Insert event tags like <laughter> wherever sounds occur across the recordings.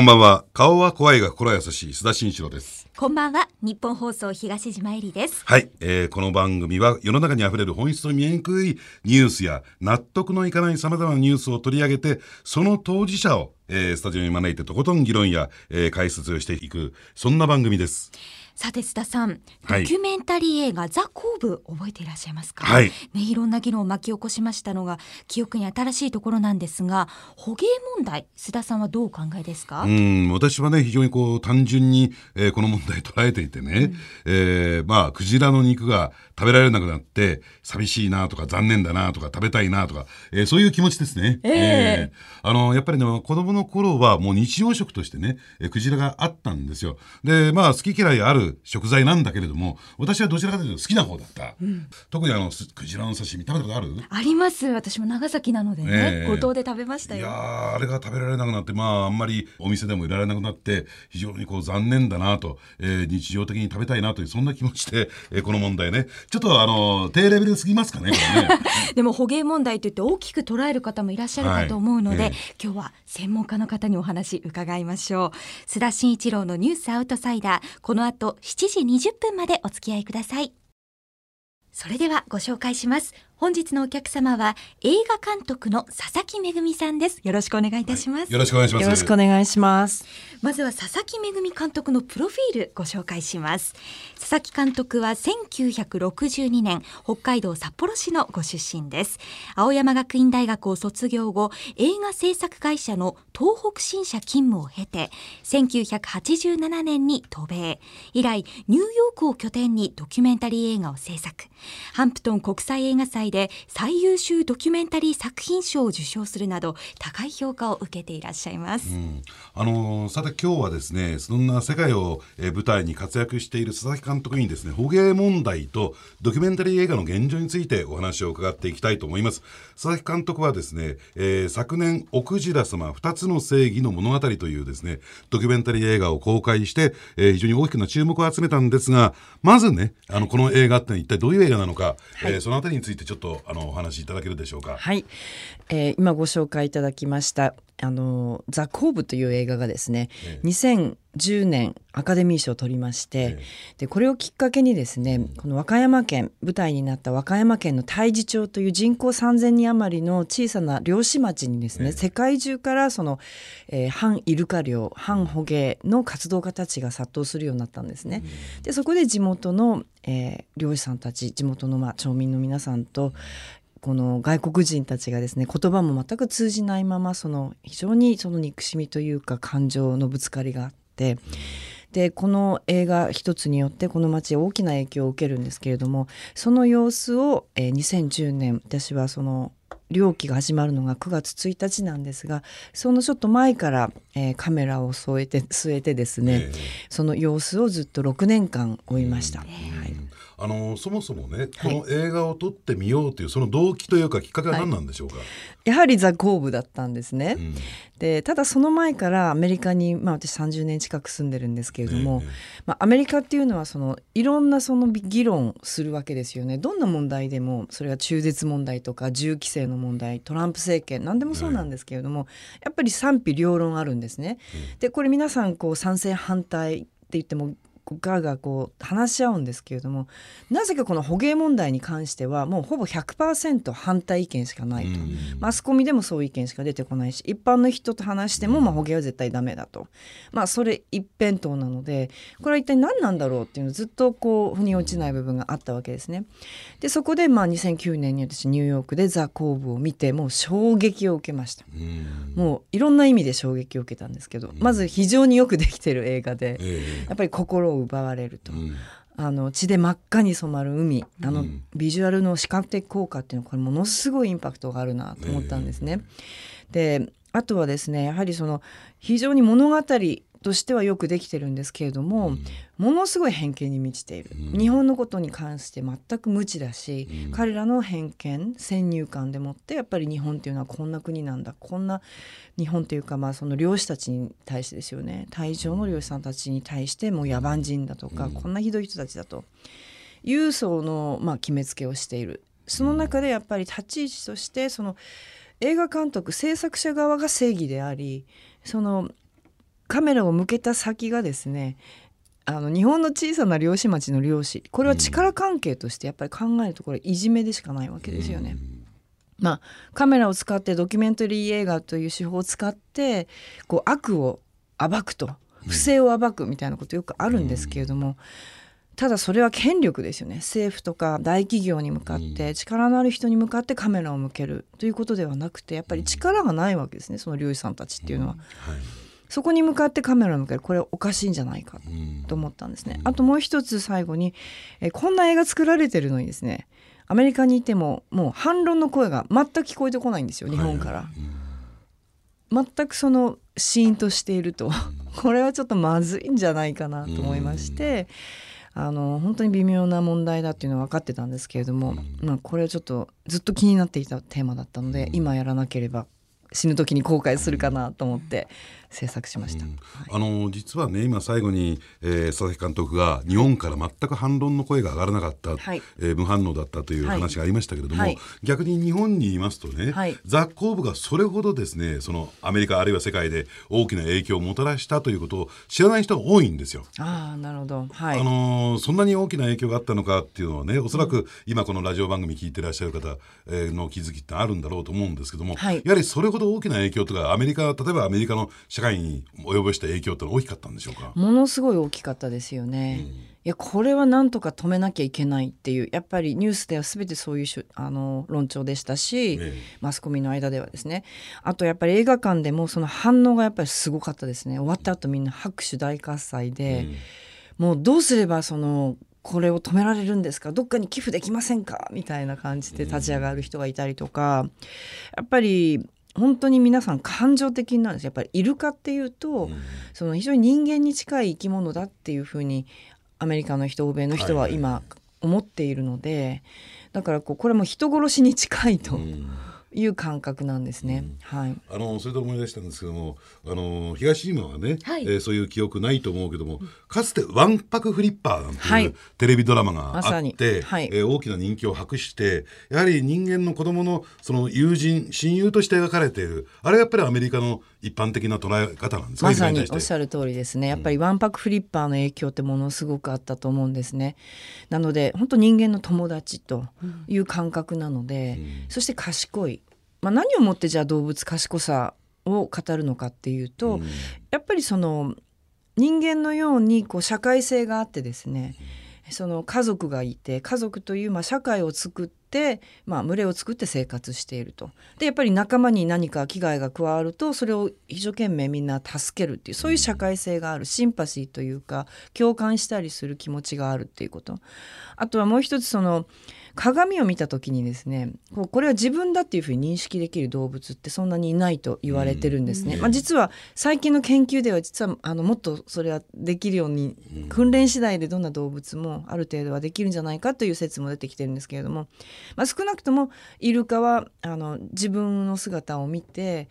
こんばんは。顔は怖いが心優しい須田慎一郎です。こんばんは日本放送東島えりですはい、えーこの番組は世の中にあふれる本質の見えにくいニュースや納得のいかない様々なニュースを取り上げて、その当事者を、えースタジオに招いてとことん議論や、えー解説をしていく、そんな番組です。さて須田さん、はい。ドキュメンタリー映画ザ・コーブ覚えていらっしゃいますか？はい。ね、いろんな議論を巻き起こしましたのが記憶に新しいところなんですが捕鯨問題須田さんはどうお考えですか、うん、私はね、非常にこう、単純に、えーこの問題捉えていてね、えーまあ、クジラの肉が食べられなくなって、寂しいなとか、残念だなとか、食べたいなとか、えーそういう気持ちですね。ええ。あの、やっぱりね、子供の頃はもう日常食としてね、えークジラがあったんですよ。で、まあ、好き嫌いある食材なんだけれども、私はどちらかというと好きな方だった。特にあの、すクジラの刺身食べたことある？あります。私も長崎なのでね、ええ。五島で食べましたいやよーあれが食べられなくなってまああんまりお店でもいられなくなって非常にこう残念だなと、えー日常的に食べたいなというそんな気持ちで、えーこの問題ね。ちょっとあの低レベルすぎますかねね。<laughs> でも捕鯨問題といって大きく捉える方もいらっしゃるかと思うので、はいえ。今日は専門家の方にお話伺いましょう。須田慎一郎のニュースアウトサイダー。この後7時20分までお付き合いください。それではご紹介します。本日のお客様は映画監督の佐々木めぐみさんです。よろしくお願いいたします、よろしくお願いします。よろしくお願いします。まずは佐々木めぐみ監督のプロフィールご紹介します。佐々木監督は1962年北海道札幌市のご出身です。青山学院大学を卒業後映画制作会社の東北新社勤務を経て1987年に渡米。以来ニューヨークを拠点にドキュメンタリー映画を制作。ハンプトン国際映画祭で最優秀ドキュメンタリー作品賞を受賞するなど高い評価を受けていらっしゃいます、うん。あのさて今日はですねそんな世界を、え舞台に活躍している佐々木監督にですね捕鯨問題とドキュメンタリー映画の現状についてお話を伺っていきたいと思います。佐々木監督はですね、えー昨年「奥ジラ様二つの正義の物語」というですねドキュメンタリー映画を公開して、えー非常に大きな注目を集めたんですがまずねあのこの映画って一体どういう映画なのか、えーそのあたりについてちょっとあのお話しいただけるでしょうか？はい、えー今ご紹介いただきましたあのザ・コーブという映画がですね、え2010年アカデミー賞を取りまして、えでこれをきっかけにですねこの和歌山県舞台になった和歌山県の太地町という人口3,000人余りの小さな漁師町にですね、ええ。世界中からその、えー反イルカ漁反捕鯨の活動家たちが殺到するようになったんですね。でそこで地元の、えー漁師さんたち地元の、まあ、町民の皆さんとこの外国人たちがですね言葉も全く通じないままその非常にその憎しみというか感情のぶつかりがあってでこの映画一つによってこの町へ大きな影響を受けるんですけれどもその様子を、えー2010年私はその漁期が始まるのが9月1日なんですがそのちょっと前から、えーカメラを添えて据えてですね、ええ。その様子をずっと6年間追いました。はいあのそもそもねこの映画を撮ってみようというその動機というかきっかけは何なんでしょうか？やはりザ・コーブだったんですね。うんでただその前からアメリカに、まあ、私30年近く住んでるんですけれども、ええまあ、アメリカっていうのはそのいろんなその議論するわけですよねどんな問題でもそれが中絶問題とか銃規制の問題トランプ政権何でもそうなんですけれども、やっぱり賛否両論あるんですね。でこれ皆さんこう賛成反対って言ってもガーガーこう話し合うんですけれどもなぜかこの捕鯨問題に関してはもうほぼ100%反対意見しかないと。うん。マスコミでもそういう意見しか出てこないし一般の人と話しても、まあ、捕鯨は絶対ダメだと、まあ、それ一辺倒なのでこれは一体何なんだろうっていうのをずっとこう腑に落ちない部分があったわけですね。でそこでまあ2009年に私ニューヨークで「ザ・コーブ」を見てもう衝撃を受けました。うん。もういろんな意味で衝撃を受けたんですけど、まず非常によくできてる映画で、えやっぱり心を奪われると。えうんあの血で真っ赤に染まる海あのうんビジュアルの視覚的効果っていうのはこれものすごいインパクトがあるなと思ったんですね。であとはですねやはりその非常に物語としてはよくできてるんですけれども、ものすごい偏見に満ちている、うん。日本のことに関して全く無知だし、うん。彼らの偏見先入観でもってやっぱり日本っていうのはこんな国なんだこんな日本というかまあその漁師たちに対してですよね。対上の漁師さんたちに対してもう野蛮人だとか、うん。こんなひどい人たちだと。いう層のまあ決めつけをしている。その中でやっぱり立ち位置としてその映画監督制作者側が正義でありそのカメラを向けた先がですねあの日本の小さな漁師町の漁師。これは力関係としてやっぱり考えるところいじめでしかないわけですよね。まあ、カメラを使ってドキュメンタリー映画という手法を使ってこう悪を暴くと不正を暴くみたいなことよくあるんですけれども、ただそれは権力ですよね。政府とか大企業に向かって力のある人に向かってカメラを向けるということではなくてやっぱり力がないわけですねその漁師さんたちっていうのは。そこに向かってカメラを向ける。これおかしいんじゃないかと思ったんですね。あともう一つ最後にえこんな映画作られてるのにですねアメリカにいてももう反論の声が全く聞こえてこないんですよ日本から。全くそのシーンとしていると。これはちょっとまずいんじゃないかなと思いましてあの本当に微妙な問題だっていうのは分かってたんですけれども、まあ、これはちょっとずっと気になっていたテーマだったので今やらなければ死ぬ時に後悔するかなと思って制作しました、うん。あの実はね今最後に、えー、佐々木監督が日本から全く反論の声が上がらなかった、はい、えー、無反応だったという話がありましたけれども、はい、逆に日本にいますとね、はい、雑工部がそれほどですねそのアメリカあるいは世界で大きな影響をもたらしたということを知らない人が多いんですよ。あなるほど、はい、あのそんなに大きな影響があったのかっていうのはねおそらく今このラジオ番組聞いてらっしゃる方、えー、の気づきってあるんだろうと思うんですけども、やはりそれほど大きな影響とかアメリカ例えばアメリカの社会に及ぼした影響って大きかったんでしょうか？ものすごい大きかったですよね。うん、いやこれはなんとか止めなきゃいけないっていうやっぱりニュースでは全てそういうあの論調でしたし、え。マスコミの間ではですね。あとやっぱり映画館でもその反応がやっぱりすごかったですね。終わった後みんな拍手大喝采で、うん、もうどうすればそのこれを止められるんですか？どっかに寄付できませんか？みたいな感じで立ち上がる人がいたりとか、やっぱり本当に皆さん感情的なんです。やっぱりイルカっていうと、うん、その非常に人間に近い生き物だっていうふうにアメリカの人欧米の人は今思っているので、だからこうこれも人殺しに近いと。うんいう感覚なんですね。うん、はい。あのそれで思い出したんですけども、あの東島はね、はい、えー、そういう記憶ないと思うけども、かつてわんぱくフリッパーなんていうテレビドラマがあって、はい、えー、大きな人気を博して、やはり人間の子供のその友人親友として描かれている、あれやっぱりアメリカの一般的な捉え方なんですか？まさにおっしゃる通りですね。やっぱりわんぱくフリッパーの影響ってものすごくあったと思うんですね。なので本当人間の友達という感覚なので、うん、そして賢い。まあ、何をもってじゃあ動物賢さを語るのかっていうと、うん、やっぱりその人間のようにこう社会性があってですね、その家族がいて家族というまあ社会を作って、まあ、群れを作って生活していると。でやっぱり仲間に何か危害が加わるとそれを一生懸命みんな助けるっていうそういう社会性があるシンパシーというか共感したりする気持ちがあるっていうこと。あとはもう一つその鏡を見た時にですねこれは自分だっていうふうに認識できる動物ってそんなにいないと言われてるんですね。まあ、実は最近の研究では実はあのもっとそれはできるように訓練次第でどんな動物もある程度はできるんじゃないかという説も出てきてるんですけれども、まあ、少なくともイルカはあの自分の姿を見て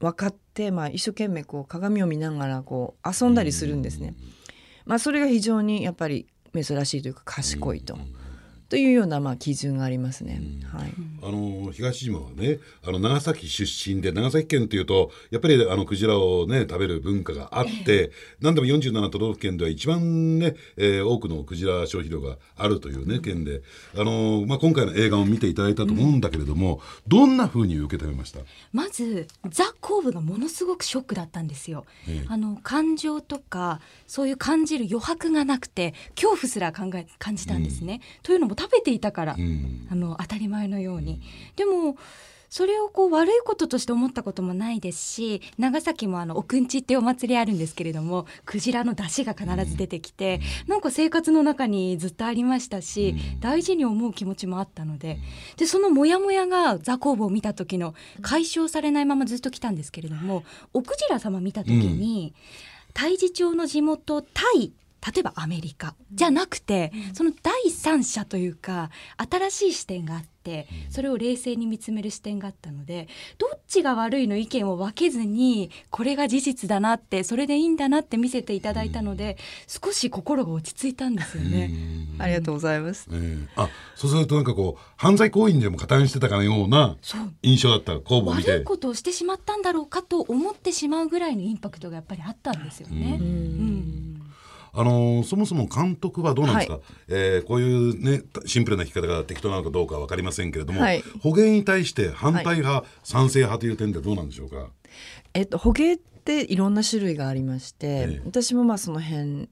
分かって、まあ、一生懸命こう鏡を見ながらこう遊んだりするんですね。まあ、それが非常にやっぱり珍しいというか賢いと。というようなまあ基準がありますね。はい。あの東島はね、あの長崎出身で長崎県というとやっぱりあのクジラをね食べる文化があって、何でも47都道府県では一番ね、えー、多くのクジラ消費量があるというね県で、あのまあ今回の映画を見ていただいたと思うんだけれども、うん、どんな風に受け止めました？まずザコーブがものすごくショックだったんですよ。えあの感情とかそういう感じる余白がなくて恐怖すら考え感じたんですね。うん、というのも食べていたから、うん、あの当たり前のように。でもそれをこう悪いこととして思ったこともないですし長崎もあのおくんちってお祭りあるんですけれどもクジラの出汁が必ず出てきて、うん、なんか生活の中にずっとありましたし、うん、大事に思う気持ちもあったので。でそのモヤモヤが座工房を見た時の解消されないままずっと来たんですけれども、おクジラ様見た時に、太地町の地元タイ例えばアメリカじゃなくて、その第三者というか新しい視点があってそれを冷静に見つめる視点があったのでどっちが悪いの意見を分けずにこれが事実だなってそれでいいんだなって見せていただいたので少し心が落ち着いたんですよね。ありがとうございます。ええ。あそうするとなんかこう犯罪行為にでも加担してたかのようなそう。印象だった公募を見て。悪いことをしてしまったんだろうかと思ってしまうぐらいのインパクトがやっぱりあったんですよね。うん。うんあのーそもそも監督はどうなんですか、えーこういうねシンプルな聞き方が適当なのかどうかは分かりませんけれども、はい。捕鯨に対して反対派、賛成派という点でどうなんでしょうか？えっと、捕鯨っていろんな種類がありまして、ええ。私もまあその辺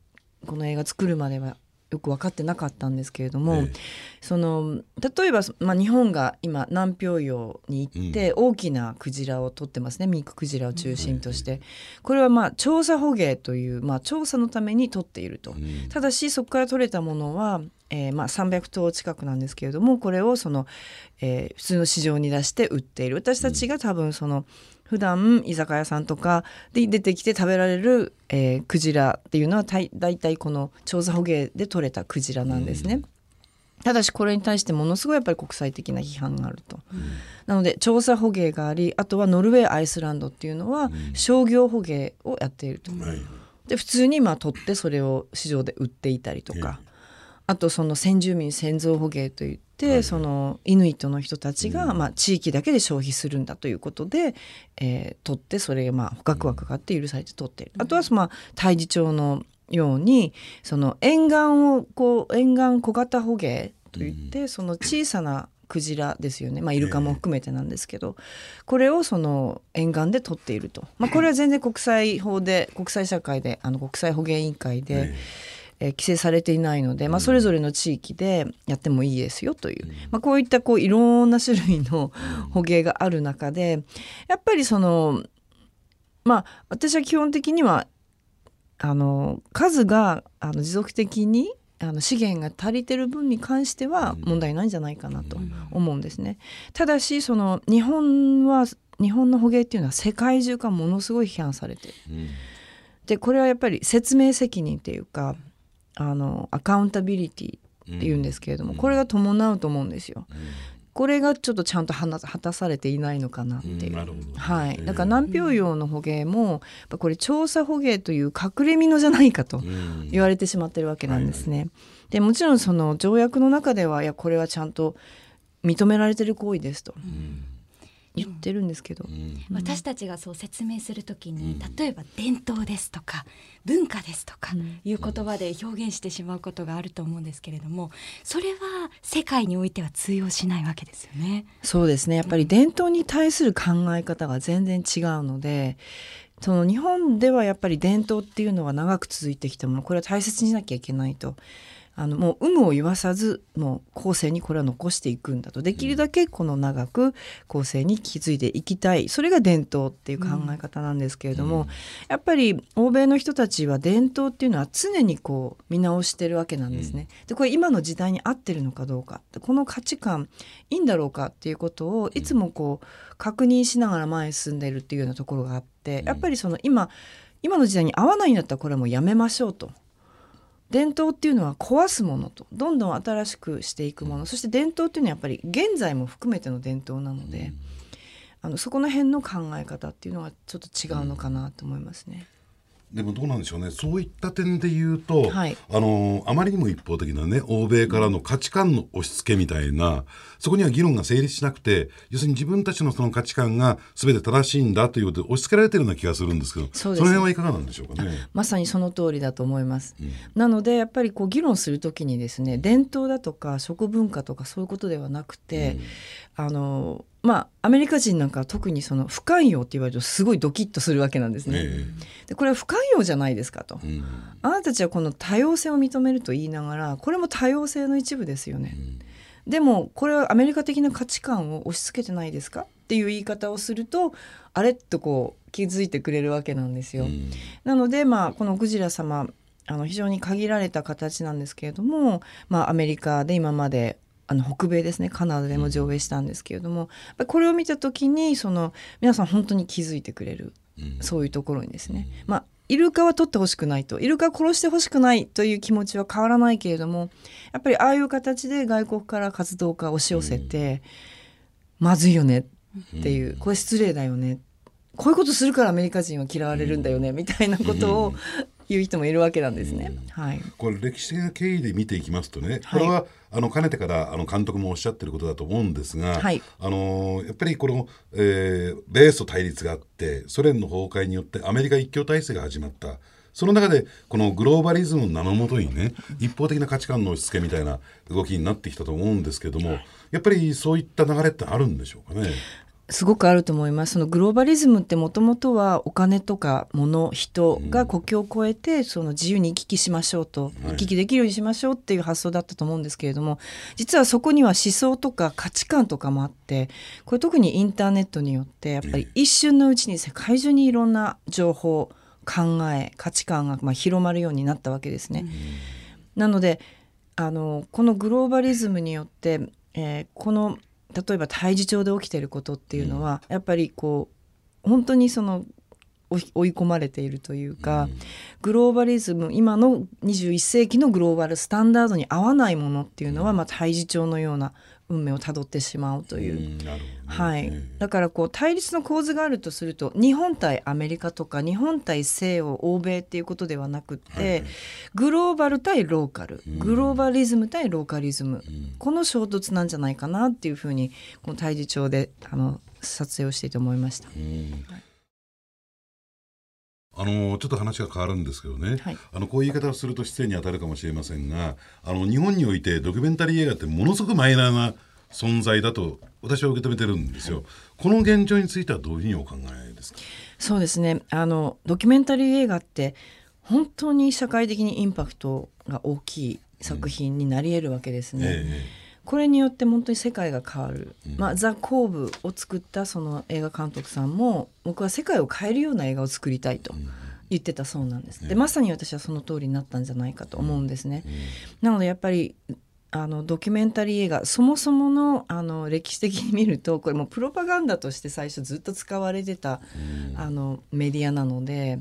この映画作るまではよく分かってなかったんですけれども、ええ。その例えば、まあ、日本が今南氷洋に行って大きなクジラを取ってますね。ミンククジラを中心として、これはまあ調査捕鯨という、まあ、調査のために取っていると。うん。ただしそこから取れたものは、えーまあ、300頭近くなんですけれどもこれをその、えー普通の市場に出して売っている。私たちが多分その普段居酒屋さんとかで出てきて食べられる、えークジラっていうのは大体この調査捕鯨で取れたクジラなんですね。ただしこれに対してものすごいやっぱり国際的な批判があると。なので調査捕鯨がありあとはノルウェーアイスランドっていうのは商業捕鯨をやっていると。はいで普通にまあ取ってそれを市場で売っていたりとか、あとその先住民先祖捕鯨といって、そのイヌイットの人たちがまあ地域だけで消費するんだということで、えー取ってそれがまあ捕獲枠があって許されて取っている、あとはまあ太地町のようにその沿岸をこう沿岸小型捕鯨といって、その小さなクジラですよね、まあ、イルカも含めてなんですけど、これをその沿岸で取っていると、まあ、これは全然国際法で国際社会であの国際捕鯨委員会で、えー規制されていないので、まあ、それぞれの地域でやってもいいですよという、まあ、こういったこういろんな種類の捕鯨がある中でやっぱりそのまあ私は基本的にはあの数があの持続的にあの資源が足りてる分に関しては問題ないんじゃないかなと思うんですね。ただしその日本は日本の捕鯨っていうのは世界中からものすごい批判されてる。うん。でこれはやっぱり説明責任っていうかあのアカウンタビリティっていうんですけれども、これが伴うと思うんですよ。これがちょっとちゃんと果たされていないのかなっていう。うんはい、ええだから南氷洋の捕鯨もこれ調査捕鯨という隠れ蓑じゃないかとうん。言われてしまってるわけなんですね。でもちろんその条約の中ではいやこれはちゃんと認められてる行為ですと。うん言ってるんですけど、うん。私たちがそう説明するときに、例えば伝統ですとか文化ですとかいう言葉で表現してしまうことがあると思うんですけれどもそれは世界においては通用しないわけですよね。そうですね。やっぱり伝統に対する考え方が全然違うのでその日本ではやっぱり伝統っていうのは長く続いてきたものこれは大切にしなきゃいけないと。あのもう有無を言わさずもう後世にこれは残していくんだと。できるだけこの長く後世に築いていきたい。それが伝統っていう考え方なんですけれども、やっぱり欧米の人たちは伝統っていうのは常にこう見直してるわけなんですね。でこれ今の時代に合ってるのかどうかこの価値観いいんだろうかっていうことをいつもこう確認しながら前に進んでいるっていうようなところがあってやっぱりその今今の時代に合わないんだったらこれはもうやめましょうと。伝統っていうのは壊すものとどんどん新しくしていくものそして伝統っていうのはやっぱり現在も含めての伝統なので、あのそこの辺の考え方っていうのがちょっと違うのかなと思いますね。でもどうなんでしょうねそういった点で言うと、はいあのあまりにも一方的なね欧米からの価値観の押し付けみたいなそこには議論が成立しなくて要するに自分たちのその価値観が全て正しいんだということで押し付けられてるような気がするんですけどそねの辺はいかがなんでしょうかね。まさにその通りだと思います。なのでやっぱりこう議論するときにですね伝統だとか食文化とかそういうことではなくて、あのまあアメリカ人なんかは特にその不寛容って言われるとすごいドキッとするわけなんですね。えでこれは不寛容じゃないですかと。えうんあなたたちはこの多様性を認めると言いながらこれも多様性の一部ですよね。でもこれはアメリカ的な価値観を押し付けてないですかっていう言い方をするとあれっとこう気づいてくれるわけなんですよ。うんなのでまあこのクジラ様あの非常に限られた形なんですけれども、まあ、アメリカで今まであの北米ですね。カナダでも上映したんですけれども、やっぱりこれを見た時にその皆さん本当に気づいてくれる。うん。そういうところにですね、まあイルカは取ってほしくないと。イルカ殺してほしくないという気持ちは変わらないけれどもやっぱりああいう形で外国から活動家押し寄せて、まずいよねっていう、これ失礼だよね。こういうことするからアメリカ人は嫌われるんだよね、みたいなことを言う人もいるわけなんですね。はい、これ歴史的な経緯で見ていきますとね、はいこれはあのかねてからあの監督もおっしゃってることだと思うんですが、はいあのやっぱりこの、えー米ソ対立があってソ連の崩壊によってアメリカ一強体制が始まった。その中でこのグローバリズムの名のもとにね一方的な価値観の押し付けみたいな動きになってきたと思うんですけどもやっぱりそういった流れってあるんでしょうかね？すごくあると思います。そのグローバリズムってもともとはお金とか物人が国境を越えてその自由に行き来しましょうと、行き来できるようにしましょうっていう発想だったと思うんですけれども実はそこには思想とか価値観とかもあってこれ特にインターネットによってやっぱり一瞬のうちに世界中にいろんな情報考え価値観がまあ広まるようになったわけですね。なのであのこのグローバリズムによって、えーこの例えば太地町で起きていることっていうのは、やっぱりこう本当にその追い込まれているというか、グローバリズム今の21世紀のグローバルスタンダードに合わないものっていうのは、まあ、太地町のような運命をたどってしまうという。ね。はい、だからこう対立の構図があるとすると日本対アメリカとか日本対西洋欧米っていうことではなくって、グローバル対ローカル、グローバリズム対ローカリズム、この衝突なんじゃないかなっていうふうにこの対峙帳であの撮影をしていて思いました。うんあのちょっと話が変わるんですけどね、はい。あのこういう言い方をすると失礼に当たるかもしれませんがあの日本においてドキュメンタリー映画ってものすごくマイナーな存在だと私は受け止めてるんですよ。この現状についてはどういうふうにお考えですか？そうですね。あのドキュメンタリー映画って本当に社会的にインパクトが大きい作品になり得るわけですね。えこれによって本当に世界が変わる、まあ、ザ・コーブを作ったその映画監督さんも僕は世界を変えるような映画を作りたいと言ってたそうなんです。でまさに私はその通りになったんじゃないかと思うんですね。なのでやっぱりあのドキュメンタリー映画そもそものあの歴史的に見るとこれもうプロパガンダとして最初ずっと使われてた、あのメディアなので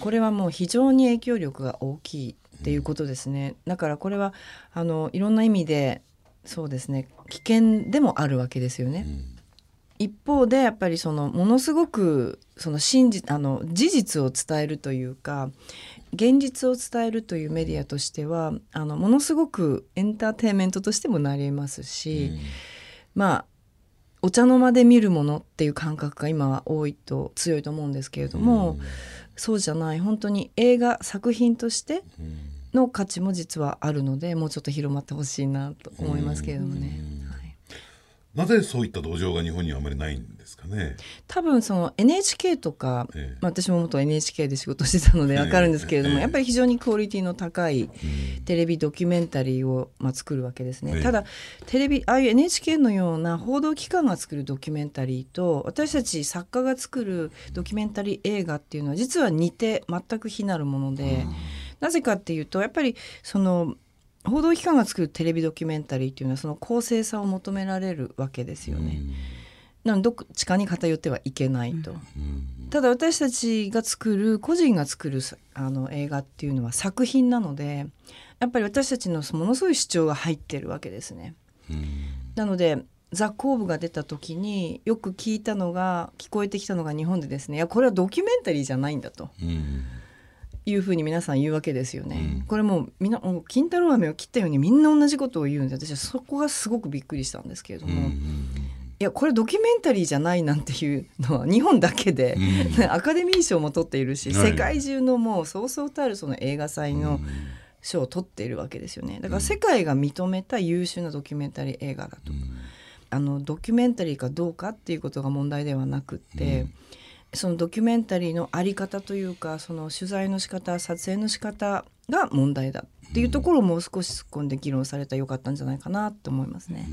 これはもう非常に影響力が大きいっていうことですね。だからこれはあのいろんな意味でそうですね。危険でもあるわけですよね。一方でやっぱりそのものすごくその真実あの事実を伝えるというか現実を伝えるというメディアとしてはあのものすごくエンターテインメントとしてもなりえますし、まあお茶の間で見るものっていう感覚が今は多いと強いと思うんですけれども、そうじゃない本当に映画作品としての価値も実はあるのでもうちょっと広まってほしいなと思いますけれどもね。はい。なぜそういった土壌が日本にはあまりないんですかね？多分その NHK とか、ええ。まあ、私も元 NHK で仕事してたので分かるんですけれども、ええ。やっぱり非常にクオリティの高いテレビドキュメンタリーを、まあ、作るわけですね、ええ。ただテレビああいう NHK のような報道機関が作るドキュメンタリーと私たち作家が作るドキュメンタリー映画っていうのは実は似て全く非なるもので、なぜかっていうとやっぱりその報道機関が作るテレビドキュメンタリーっていうのはその公正さを求められるわけですよね。なのでどっちかに偏ってはいけないと。ただ私たちが作る個人が作るさあの映画っていうのは作品なのでやっぱり私たちのものすごい主張が入ってるわけですね。なのでザ・コーブが出た時によく聞いたのが聞こえてきたのが日本でですねいやこれはドキュメンタリーじゃないんだとうんいうふうに皆さん言うわけですよね。うん。これもうみんな金太郎飴を切ったようにみんな同じことを言うんで私はそこがすごくびっくりしたんですけれども。いやこれドキュメンタリーじゃないなんていうのは日本だけで、<laughs> アカデミー賞も取っているし、はい。世界中のもうそうそうたるその映画祭の賞を取っているわけですよね。だから世界が認めた優秀なドキュメンタリー映画だと、あのドキュメンタリーかどうかっていうことが問題ではなくって、そのドキュメンタリーのあり方というかその取材の仕方撮影の仕方が問題だっていうところをもう少し突っ込んで議論されたらよかったんじゃないかなと思いますね。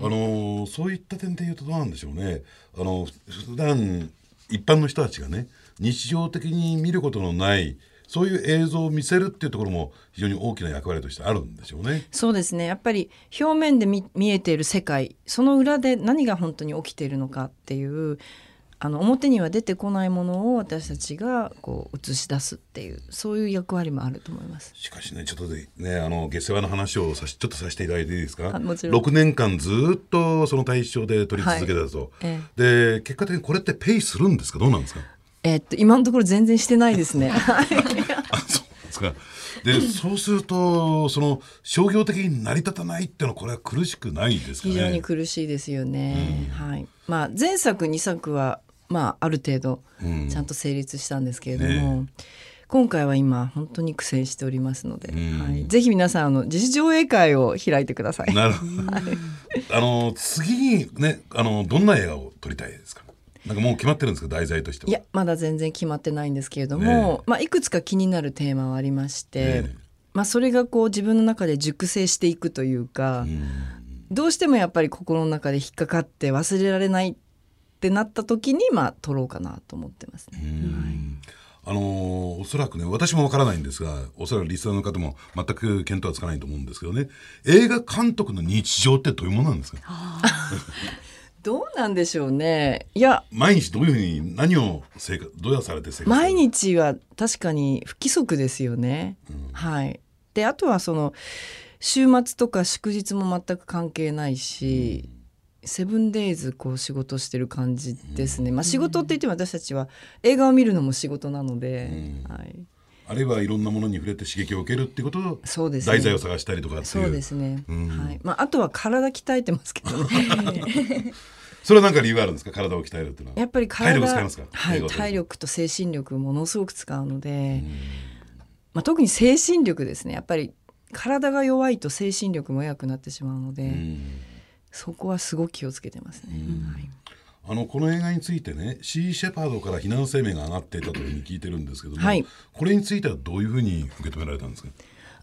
あのそういった点で言うとどうなんでしょうね。あの普段一般の人たちがね日常的に見ることのないそういう映像を見せるっていうところも非常に大きな役割としてあるんでしょうね。そうですねやっぱり表面で見見えている世界その裏で何が本当に起きているのかっていうあの表には出てこないものを私たちがこう映し出すっていうそういう役割もあると思います。しかしねちょっとでねあの下世話の話をさしちょっとさせていただいていいですか？あもちろん。6年間ずっとその対象で取り続けたと、えで結果的にこれってペイするんですか？どうなんですか？えーっと今のところ全然してないですね。<laughs> あそうなんですか。でそうするとその商業的に成り立たないっていうのはこれは苦しくないですかね？非常に苦しいですよね。はい。まあ前作2作はまあある程度うん。ちゃんと成立したんですけれども、ね。今回は今本当に苦戦しておりますので、うん。はい、ぜひ皆さんあの自主上映会を開いてください。なるほど。あの次にねあのどんな映画を撮りたいですか？なんかもう決まってるんですか？題材としては。いやまだ全然決まってないんですけれども、ねまあ、いくつか気になるテーマはありまして、ねまあ、それがこう自分の中で熟成していくというか、うん。どうしてもやっぱり心の中で引っかかって忘れられないってなった時にまあ撮ろうかなと思ってますね。あのーおそらくね私もわからないんですがおそらくリスナーの方も全く見当はつかないと思うんですけどね。映画監督の日常ってどういうものなんですか？<laughs> どうなんでしょうね。いや毎日どういうふうに何を生活どうやされて生活毎日は確かに不規則ですよね。はい、であとはその週末とか祝日も全く関係ないし、セブンデイズこう仕事してる感じですね。まあ仕事って言っても私たちは映画を見るのも仕事なので、はい、あるいはいろんなものに触れて刺激を受けるってことをそうですね。題材を探したりとかっていう。そうですね。うん。はい。まああとは体鍛えてますけどね。<laughs> それは何か理由があるんですか？体を鍛えるっていうのは。やっぱり体体力使いますか？はい、体力と精神力ものすごく使うので、まあ、特に精神力ですね。やっぱり体が弱いと精神力も弱くなってしまうので、うんそこはすごく気をつけてますね。はい。あのこの映画についてねシー・シェパードから非難声明が上がっていたというふうに聞いてるんですけども、はい。これについてはどういうふうに受け止められたんですか？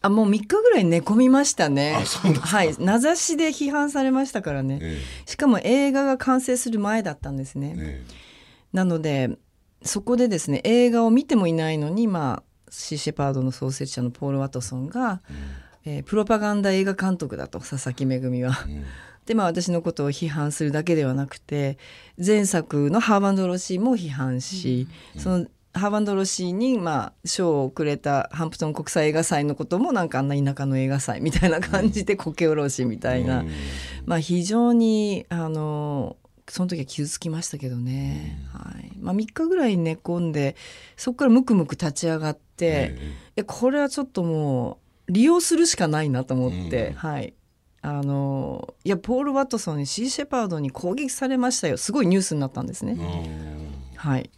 あもう3日ぐらい寝込みましたね。はい。名指しで批判されましたからね、えしかも映画が完成する前だったんですね、ええ。なのでそこでですね映画を見てもいないのにまあシー・シェパードの創設者のポール・ワトソンが、えープロパガンダ映画監督だと佐々木恵は。えうんでまあ私のことを批判するだけではなくて前作のハーバンド・ロシーも批判し、そのハーバンド・ロシーにまあ賞をくれたハンプトン国際映画祭のこともなんかあんな田舎の映画祭みたいな感じでこけおろしみたいな、うん。まあ非常にあのその時は傷つきましたけどね、はい。まあ、3日ぐらい寝込んでそこからムクムク立ち上がって、ええ。これはちょっともう利用するしかないなと思って、うん。はいあのいやポール・ワトソンにシー・シェパードに攻撃されましたよ。すごいニュースになったんですね、はい。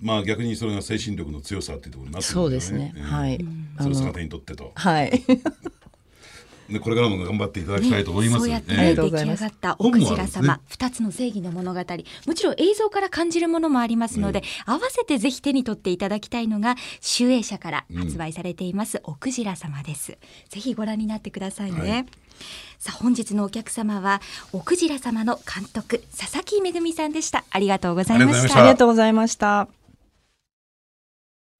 まあ逆にそれが精神力の強さっていうところになってくるそうんだよですね、はい。それを逆手にとってと。はい <laughs> でこれからも頑張っていただきたいと思います、そうやって、ええ。ありがとう出来ございます上がった本奥白もあるんですね。様二、つの正義の物語。もちろん映像から感じるものもありますので、合わせてぜひ手に取っていただきたいのが集英社から発売されています、奥白様です。ぜひご覧になってくださいね、はい。さあ本日のお客様は奥白様の監督佐々木めぐみさんでした。ありがとうございました。ありがとうございました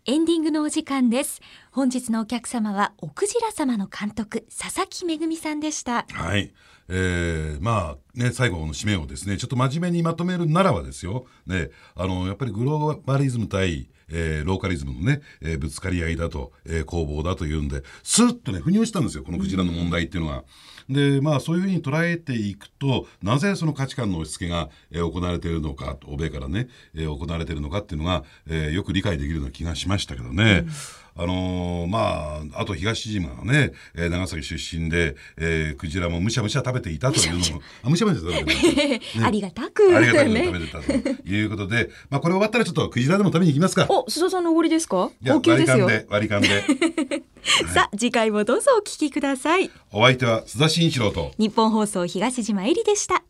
エンディングのお時間です本日のお客様は奥白様の監督佐々木めぐみさんでしたはい。えー、まあね最後の締めをですねちょっと真面目にまとめるならばですよ、ね、あのやっぱりグローバリズム対、えーローカリズムのね、えーぶつかり合いだと、えー攻防だというんでスッとね腑に落ちたんですよこのクジラの問題っていうのは。でまあそういうふうに捉えていくとなぜその価値観の押し付けが、えー行われているのか欧米からね、えー行われているのかっていうのが、えーよく理解できるような気がしましたけどね。あのーまああと東島がね、えー長崎出身で、えークジラもむしゃむしゃ食べていたというのもあむしゃむしゃ食べてた <laughs> ありがたく。ありがたいね食べてたということで、まあこれ終わったらちょっとクジラでも食べに行きますか。<laughs> お須田さんのおごりですか？高級ですよ。割り勘で割り勘で。<laughs> さあ次回もどうぞお聞きください。お相手は須田慎一郎と。日本放送東島えりでした